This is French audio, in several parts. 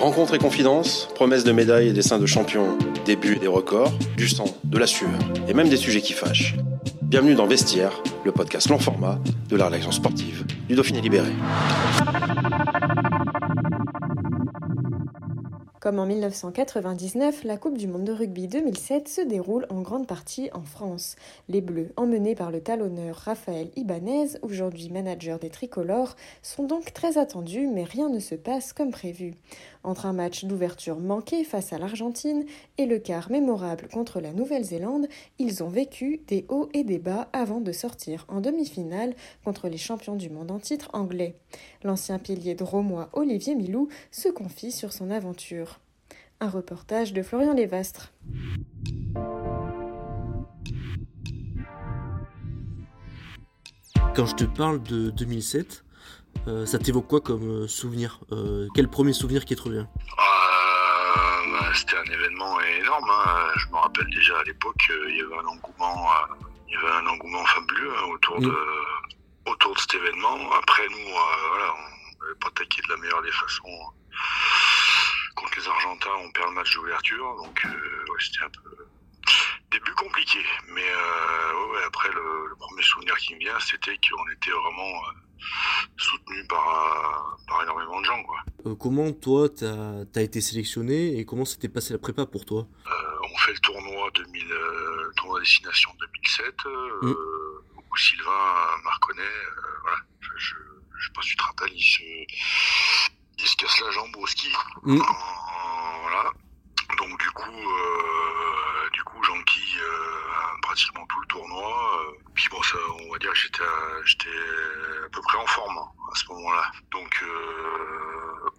Rencontre et confidence, promesses de médailles et dessins de champions, débuts et des records, du sang, de la sueur et même des sujets qui fâchent. Bienvenue dans Vestiaire, le podcast long format de la rédaction sportive du Dauphiné Libéré. Comme en 1999, la Coupe du Monde de rugby 2007 se déroule en grande partie en France. Les Bleus, emmenés par le talonneur Raphaël Ibanez, aujourd'hui manager des tricolores, sont donc très attendus, mais rien ne se passe comme prévu. Entre un match d'ouverture manqué face à l'Argentine et le quart mémorable contre la Nouvelle-Zélande, ils ont vécu des hauts et des bas avant de sortir en demi-finale contre les champions du monde en titre anglais. L'ancien pilier de Romois Olivier Milou se confie sur son aventure. Un reportage de Florian Lévastre. Quand je te parle de 2007, euh, ça t'évoque quoi comme euh, souvenir? Euh, Quel premier souvenir qui te revient bah, C'était un événement énorme. Hein. Je me rappelle déjà à l'époque, il y avait un engouement, il y avait un engouement fabuleux hein, autour, de, autour de cet événement. Après, nous, voilà, on n'avait pas taqué de la meilleure des façons. Contre les Argentins, on perd le match d'ouverture, donc c'était un peu début compliqué. Mais ouais, après, le, le, premier souvenir qui me vient, c'était qu'on était vraiment soutenu par, par énormément de gens. Quoi. Euh, comment toi, tu as, été sélectionné et comment s'était passé la prépa pour toi? Euh, On fait le tournoi, 2000, euh, tournoi destination 2007, mm. où Sylvain Marconnet, voilà, je ne sais pas si tu te rappelles, il se, il se casse la jambe au ski. Mm. voilà. Donc du coup, pratiquement tout le tournoi. Euh, puis bon, ça, on va dire que j'étais à, j'étais à peu près en forme hein, à ce moment-là. Donc euh,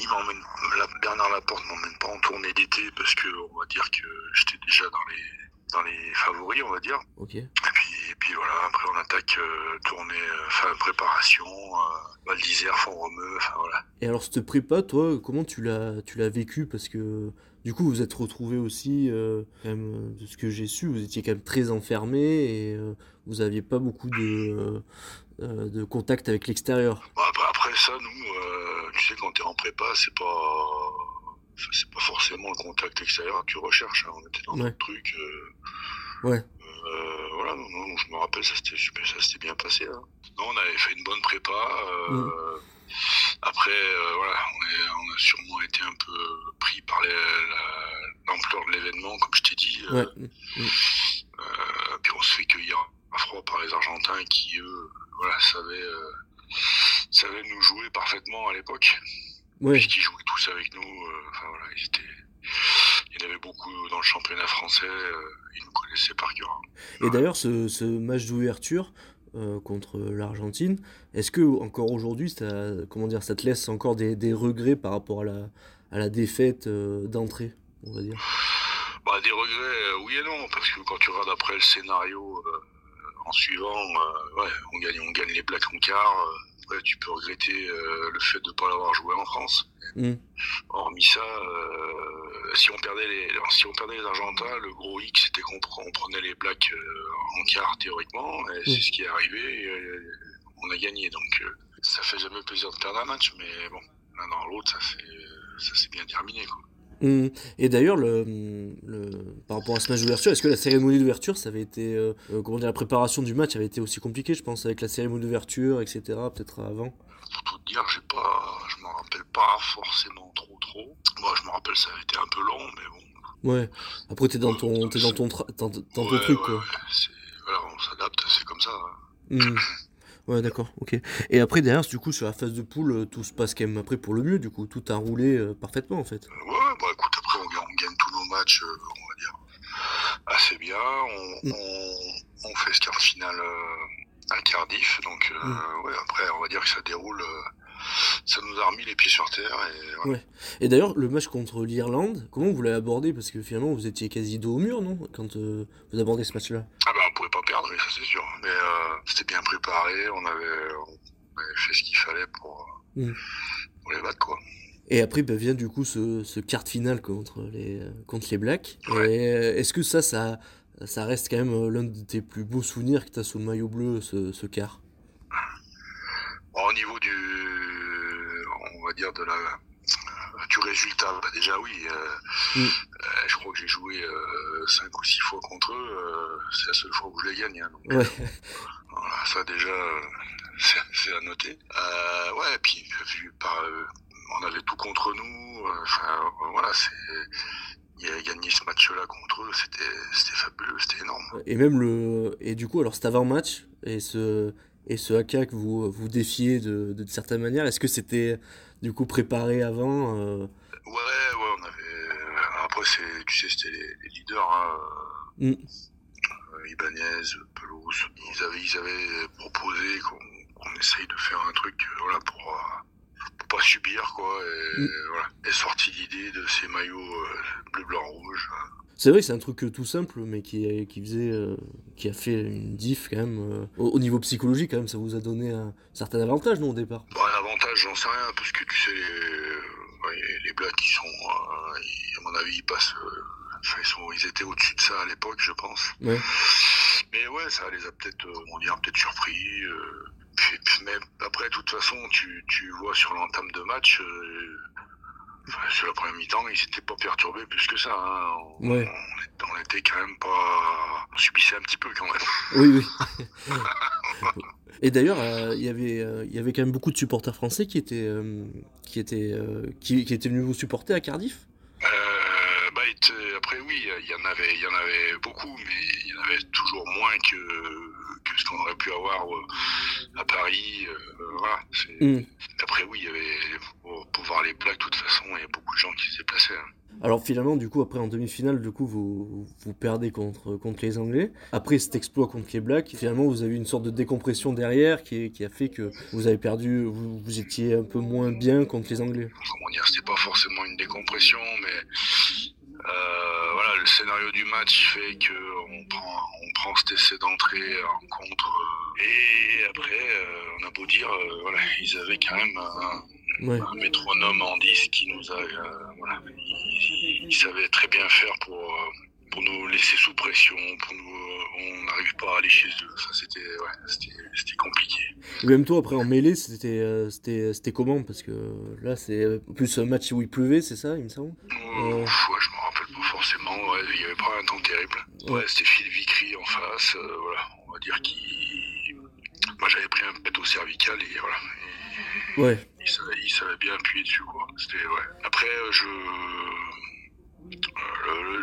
il, m'emmène, la, Bernard Laporte m'emmène pas en tournée d'été parce que on va dire que j'étais déjà dans les dans les favoris, on va dire. Ok. Et puis, puis voilà, après on attaque euh, tournée, enfin préparation, Val d'Isère, enfin voilà. Et alors cette prépa, toi, comment tu l'as, tu l'as vécu Parce que du coup, vous êtes retrouvé aussi, euh, quand même, euh, de ce que j'ai su, vous étiez quand même très enfermé et euh, vous n'aviez pas beaucoup de, de contact avec l'extérieur. Bah, après, ça, nous, tu sais, quand tu es en prépa, c'est pas c'est pas forcément le contact extérieur que tu recherches. Hein. On était dans notre truc. ouais. Voilà, non, je me rappelle, ça s'était bien passé. Hein. Non, on avait fait une bonne prépa. Mmh. Après, euh, voilà, on, a sûrement été un peu pris par l'ampleur de l'événement, comme je t'ai dit. Euh, euh, puis on se fait cueillir à froid par les Argentins qui, eux, voilà, savaient, savaient nous jouer parfaitement à l'époque. Ouais. Puisqu'ils jouaient tous avec nous. Enfin voilà, ils étaient il y en avait beaucoup dans le championnat français, ils nous. Et d'ailleurs, ce, ce, match d'ouverture, euh, contre l'Argentine. Est-ce que encore aujourd'hui, ça, comment dire, ça te laisse encore des, des regrets par rapport à la, à la défaite euh, d'entrée, on va dire? Bah, Des regrets, euh, oui et non, parce que quand tu regardes après le scénario en suivant, ouais, on gagne, on gagne les Blacks en quart. Ouais, tu peux regretter le fait de ne pas l'avoir joué en France. Mmh. Hormis ça, si on perdait les, si on perdait les Argentins, le gros X c'était qu'on prenait les Blacks en quart théoriquement, et c'est ce qui est arrivé. on a gagné, donc ça fait jamais plaisir de perdre un match, mais bon, l'un dans l'autre, ça s'est bien terminé. Quoi. Mmh. Et d'ailleurs, le, le, par rapport à ce match d'ouverture, est-ce que la cérémonie d'ouverture, ça avait été, euh, comment dire, la préparation du match avait été aussi compliquée, je pense, avec la cérémonie d'ouverture, etc. Peut-être avant? Pour tout dire, j'ai pas, rappelle pas forcément trop, trop. Moi, je me rappelle, ça avait été un peu long, mais bon. Ouais. Après, t'es dans ton, es dans ton, dans, ton ouais, truc, ouais, quoi. Voilà, on s'adapte, c'est comme ça. Mmh. Ouais, d'accord, ok. Et après, derrière, du coup, sur la phase de poule, tout se passe quand même après pour le mieux, du coup, tout a roulé euh, parfaitement, en fait. Ouais, bah écoute, après, on, on gagne tous nos matchs, euh, on va dire, assez bien. On, Mm. on, on fait ce quart euh, à Cardiff, donc euh, Mm. ouais, après, on va dire que ça déroule, euh, ça nous a remis les pieds sur terre. Et. Ouais. Et d'ailleurs, le match contre l'Irlande, comment vous l'avez abordé? Parce que finalement, vous étiez quasi dos au mur, non? Quand euh, vous abordez ce match-là Ah bah on pouvait pas perdre, ça c'est sûr. Mais euh, c'était bien préparé, on avait, on avait fait ce qu'il fallait pour, Mm. pour les battre quoi. Et après bah, vient du coup ce, ce quart de finale contre les, euh, contre les Blacks. Ouais. Euh, est-ce que ça, ça, ça reste quand même euh, l'un de tes plus beaux souvenirs que tu as sous le maillot bleu, ce, ce quart Bon, au niveau du, on va dire de la, du résultat, bah déjà oui. euh, Mm. euh, je crois que j'ai joué euh, cinq ou six fois contre eux. euh, c'est la seule fois où je les gagne. hein, donc, Ouais. Voilà, ça déjà, euh, c'est à noter. Euh, ouais, et puis vu par, euh, on avait tout contre nous. euh, Enfin, euh, voilà, c'est, il a gagné ce match-là contre eux, c'était, fabuleux, c'était énorme. Et même le. Et du coup, alors cet avant-match et ce, et ce AK que vous, vous défiez de, de certaine manière, est-ce que c'était du coup préparé avant euh, Ouais, ouais, on avait. euh, Après, c'est, tu sais, c'était les, les leaders. Hein, Mm. euh, Ibanez, Pelouse. Ils avaient, ils avaient proposé qu'on, qu'on essaye de faire un truc, voilà, pour, pour pas subir, quoi. Et Mm. voilà. Est sortie l'idée de ces maillots bleu, blanc, rouge. C'est vrai c'est un truc euh, tout simple, mais qui, qui faisait, euh, qui a fait une diff quand même. euh, au, au niveau psychologique, quand même, ça vous a donné un certain avantage, non, au départ? Bon, l'avantage, j'en sais rien, parce que tu sais, les, les Blacks, ils sont, euh, ils- à mon avis, ils passent. enfin, ils, sont, ils étaient au-dessus de ça à l'époque, je pense. Ouais. Mais ouais, ça les a peut-être, on dirait peut-être surpris. puis, puis même après, de toute façon, tu, tu vois sur l'entame de match, sur la première mi-temps, ils n'étaient pas perturbés plus que ça. hein. On, Ouais. on était- on était quand même pas, on subissait un petit peu quand même. Oui, oui. Et d'ailleurs, euh, il y avait, euh, y avait quand même beaucoup de supporters français qui étaient, euh, qui étaient, euh, qui, qui étaient venus vous supporter à Cardiff? Euh, bah, après, oui, il y en avait, il y en avait beaucoup, mais il y en avait toujours moins que, qu'on aurait pu avoir euh, à Paris. euh, voilà. Mm. Après, oui, il y avait, pour, pour voir les plaques, de toute façon, il y a beaucoup de gens qui se déplaçaient. hein. Alors finalement, du coup, après en demi-finale, du coup, vous, vous perdez contre, contre les Anglais. Après cet exploit contre les Blacks, finalement, vous avez une sorte de décompression derrière qui, qui a fait que vous avez perdu, vous, vous étiez un peu moins bien contre les Anglais. Comment dire, c'était pas forcément une décompression, mais voilà, le scénario du match fait que on prend, on prend cet essai d'entrée en contre. euh, et après, euh, on a beau dire, euh, voilà, ils avaient quand même un, Ouais. un métronome en 10 qui nous a. euh, voilà, il, il savait très bien faire pour, euh, pour nous laisser sous pression, pour nous. euh, on n'arrive pas à aller chez eux. C'était ouais, c'était- compliqué. Et même toi, après en mêlée, c'était euh, c'était c'était comment? Parce que là, c'est euh, plus un match où il pleuvait, c'est ça, il me semble? Euh, pff, ouais, je me rappelle pas forcément. Ouais, il y avait pas un temps terrible. Ouais, c'était Phil Vicry en face. euh, voilà, on va dire qu'il. Moi, j'avais pris un pet au cervical et voilà. Et Ouais. il, savait, il savait bien appuyer dessus, quoi. C'était ouais. Après, euh, je. euh,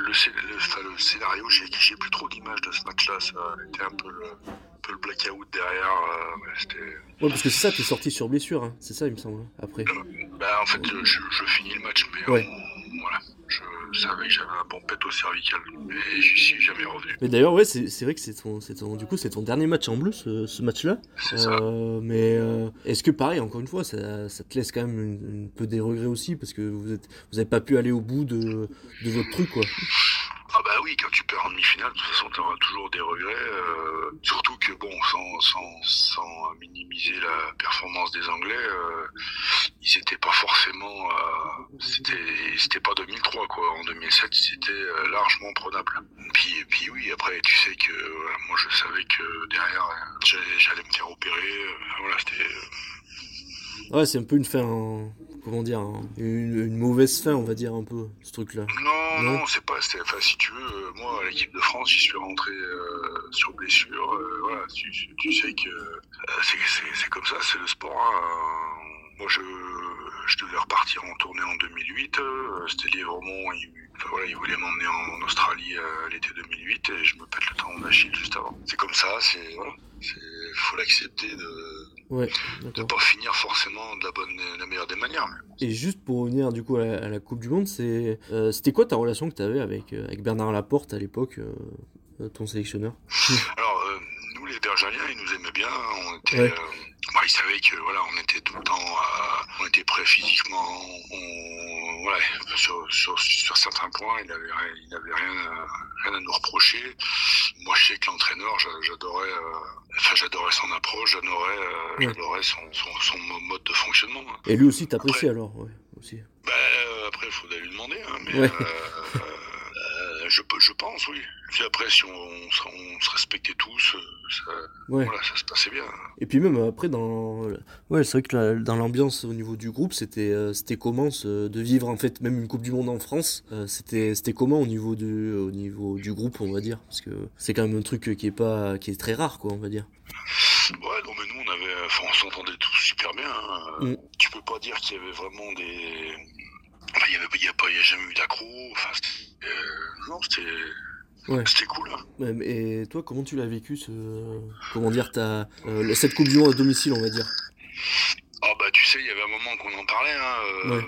Le, scénario, j'ai j'ai plus trop d'images de ce match-là. Ça a été un peu le, un peu le blackout derrière. euh, ouais, c'était. Ouais, parce que c'est ça, t'es sorti sur blessure, hein. c'est ça, il me semble, après. Bah, en fait, je, je finis le match, mais Ouais. on- voilà. J'avais un bon pet au cervical, mais j'y suis jamais revenu. Mais d'ailleurs, ouais, c'est c'est vrai que c'est ton, c'est ton, du coup, c'est ton dernier match en bleu, ce, ce match-là. C'est ça. Euh, mais euh, est-ce que pareil, encore une fois, ça, ça te laisse quand même une, une peu des regrets aussi parce que vous êtes, vous avez pas pu aller au bout de, de votre truc, quoi. Ah bah oui, quand tu en demi-finale, de toute façon, tu auras toujours des regrets. euh, surtout que, bon, sans, sans, sans minimiser la performance des Anglais, euh, ils étaient pas forcément... c'était pas 2003, quoi. En 2007, c'était euh, largement prenable. Puis, puis oui, après, tu sais que voilà, moi, je savais que derrière, j'allais me faire opérer. voilà, c'était... Ouais, c'est un peu une fin, comment dire, en- une, une mauvaise fin, on va dire un peu, ce truc-là. Non, Non. non, c'est pas. Enfin, si tu veux, euh, moi, à l'équipe de France, j'y suis rentré euh, sur blessure. euh, voilà, tu, tu sais que euh, c'est- c'est c'est comme ça, c'est le sport. hein. Moi, je, je devais repartir en tournée en 2008. euh, C'était Lièvremont. Il, enfin, voilà, il voulait m'emmener en, Australie euh, l'été 2008 et je me pète le temps d'Achille juste avant. C'est comme ça, c'est voilà. Faut l'accepter de Ouais, d'accord. pas finir forcément de la bonne, de la meilleure des manières. Et juste pour revenir du coup à la, à la Coupe du Monde, c'est, euh, c'était quoi ta relation que tu avais avec, euh, avec Bernard Laporte à l'époque, euh, ton sélectionneur? Alors, nous, les Bergaliens, ils nous aimaient bien. On était, Ouais. Euh, il savait que voilà, on était tout le temps, on était prêt physiquement. On, ouais, sur, sur, sur, certains points, il avait, il avait rien, rien à nous reprocher. Moi, je sais que l'entraîneur, j'adorais, enfin, j'adorais son approche, j'adorais, j'adorais son, son, son, mode de fonctionnement. Et lui aussi t'appréciait alors, ouais, aussi. Ben, après, il faudrait lui demander, hein, mais. Ouais. Je, pense, oui. Puis après, si on, on, se, respectait tous, ça, voilà, ça se passait bien. Et puis même après, dans, ouais, c'est vrai que dans l'ambiance au niveau du groupe, c'était, euh, c'était comment de vivre en fait même une Coupe du Monde en France. Euh, c'était, c'était comment au niveau du, au niveau du groupe, on va dire, parce que c'est quand même un truc qui est pas, qui est très rare, quoi, on va dire. Ouais, non, mais nous, on avait, on s'entendait tous super bien. Hein. Mm. Tu peux pas dire qu'il y avait vraiment des il n'y a, pas, a jamais eu d'accro. Enfin, euh, non, c'était. Ouais. C'était cool. Hein. Et toi, comment tu l'as vécu ce, comment dire, ta, euh, cette Coupe du Monde à domicile, on va dire? Ah bah tu sais, il y avait un moment qu'on en parlait. Hein, euh, ouais.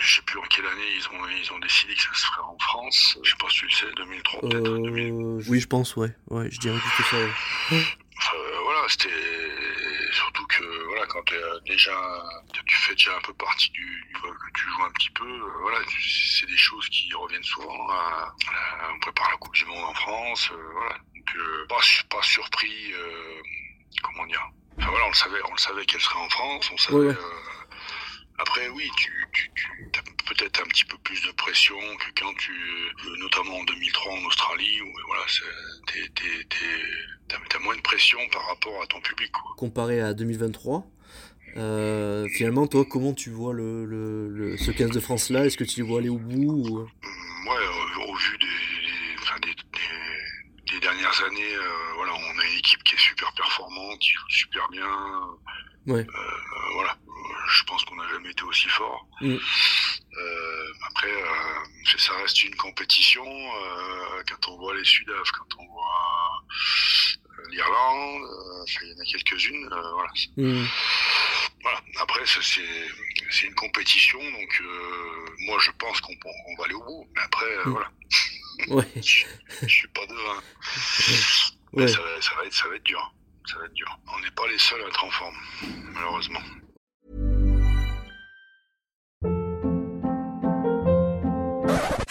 je sais plus en quelle année ils ont, ils ont décidé que ça se ferait en France. Je sais pas si tu le sais, 2003 peut-être. Oui, je pense, ouais. Ouais, je dirais plutôt ça. Ouais. Voilà, c'était surtout que voilà, quand déjà, tu fais déjà un peu partie du, que tu joues un petit peu, euh, voilà, c'est des choses qui reviennent souvent. on prépare la Coupe du Monde en France, euh, voilà. Donc, euh, pas, pas surpris, comment dire. Enfin voilà, on le savait, on le savait qu'elle serait en France, on savait. Après, oui, tu, tu, tu as peut-être un petit peu plus de pression que quand tu, notamment en 2003 en Australie, où voilà, t'as moins de pression par rapport à ton public. Quoi. Comparé à 2023, euh, finalement, toi, comment tu vois le, le, ce 15 de France-là? Est-ce que tu le vois aller au bout ou... Ouais, au, vu des, des, des, dernières années, euh, voilà, on a une équipe qui est super performante, qui joue super bien. Ouais. Euh, voilà, je pense qu'on n'a jamais été aussi fort. Mm. après, ça reste une compétition. quand on voit les Sudaf, quand on voit l'Irlande, il y en a quelques-unes. voilà. Mm. Voilà. Après, c'est une compétition, donc euh, moi je pense qu'on va aller au bout. Mais après, euh, mm. voilà. Ouais. je, je, suis pas devin. Ouais. Ça, ça, va être, ça va être dur. Ça va être dur. On n'est pas les seuls à être en forme, malheureusement.